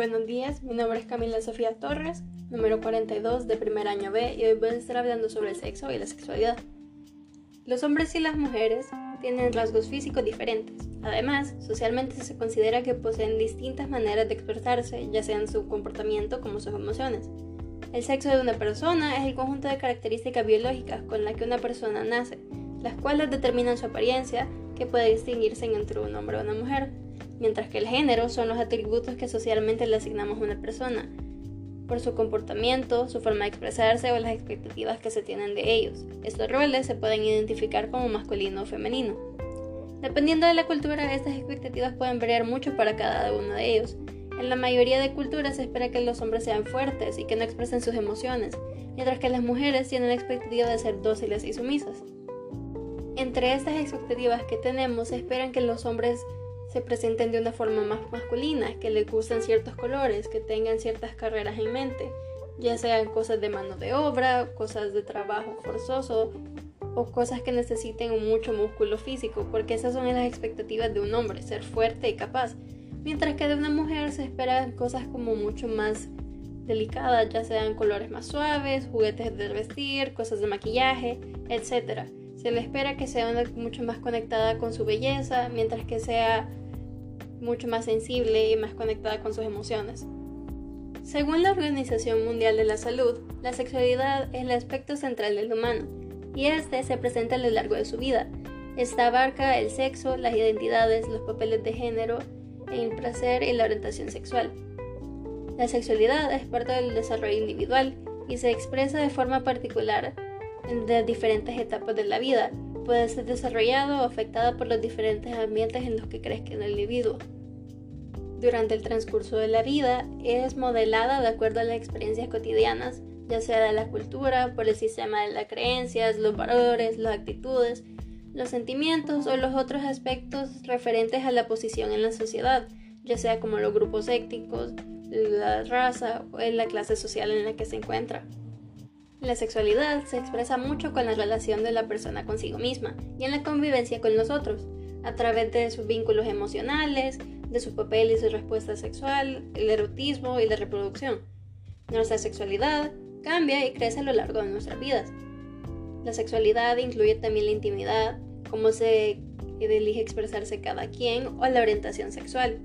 Buenos días, mi nombre es Camila Sofía Torres, número 42 de primer año B y hoy voy a estar hablando sobre el sexo y la sexualidad. Los hombres y las mujeres tienen rasgos físicos diferentes. Además, socialmente se considera que poseen distintas maneras de expresarse, ya sea en su comportamiento como sus emociones. El sexo de una persona es el conjunto de características biológicas con las que una persona nace, las cuales determinan su apariencia, que puede distinguirse entre un hombre o una mujer mientras que el género son los atributos que socialmente le asignamos a una persona, por su comportamiento, su forma de expresarse o las expectativas que se tienen de ellos. Estos roles se pueden identificar como masculino o femenino. Dependiendo de la cultura, estas expectativas pueden variar mucho para cada uno de ellos. En la mayoría de culturas se espera que los hombres sean fuertes y que no expresen sus emociones, mientras que las mujeres tienen la expectativa de ser dóciles y sumisas. Entre estas expectativas que tenemos se esperan que los hombres se presenten de una forma más masculina, que les gusten ciertos colores, que tengan ciertas carreras en mente, ya sean cosas de mano de obra, cosas de trabajo forzoso o cosas que necesiten mucho músculo físico, porque esas son las expectativas de un hombre, ser fuerte y capaz, mientras que de una mujer se esperan cosas como mucho más delicadas, ya sean colores más suaves, juguetes de vestir, cosas de maquillaje, etc. Se le espera que sea mucho más conectada con su belleza, mientras que sea mucho más sensible y más conectada con sus emociones. Según la Organización Mundial de la Salud, la sexualidad es el aspecto central del humano, y este se presenta a lo largo de su vida. Esta abarca el sexo, las identidades, los papeles de género, el placer y la orientación sexual. La sexualidad es parte del desarrollo individual y se expresa de forma particular en diferentes etapas de la vida, puede ser desarrollado o afectada por los diferentes ambientes en los que crezca el individuo. Durante el transcurso de la vida es modelada de acuerdo a las experiencias cotidianas, ya sea de la cultura, por el sistema de las creencias, los valores, las actitudes, los sentimientos o los otros aspectos referentes a la posición en la sociedad, ya sea como los grupos étnicos, la raza o la clase social en la que se encuentra. La sexualidad se expresa mucho con la relación de la persona consigo misma y en la convivencia con los otros, a través de sus vínculos emocionales, de su papel y su respuesta sexual, el erotismo y la reproducción. Nuestra sexualidad cambia y crece a lo largo de nuestras vidas. La sexualidad incluye también la intimidad, cómo se elige expresarse cada quien o la orientación sexual.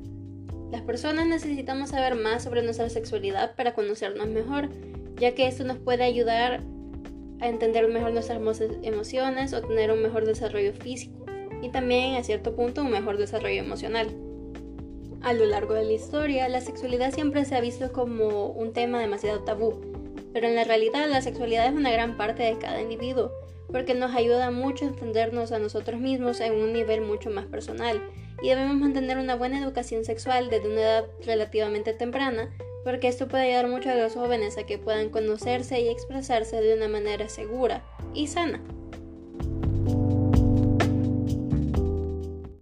Las personas necesitamos saber más sobre nuestra sexualidad para conocernos mejor ya que esto nos puede ayudar a entender mejor nuestras emociones o tener un mejor desarrollo físico y también a cierto punto un mejor desarrollo emocional. A lo largo de la historia, la sexualidad siempre se ha visto como un tema demasiado tabú, pero en la realidad la sexualidad es una gran parte de cada individuo, porque nos ayuda mucho a entendernos a nosotros mismos en un nivel mucho más personal, y debemos mantener una buena educación sexual desde una edad relativamente temprana porque esto puede ayudar mucho a los jóvenes a que puedan conocerse y expresarse de una manera segura y sana.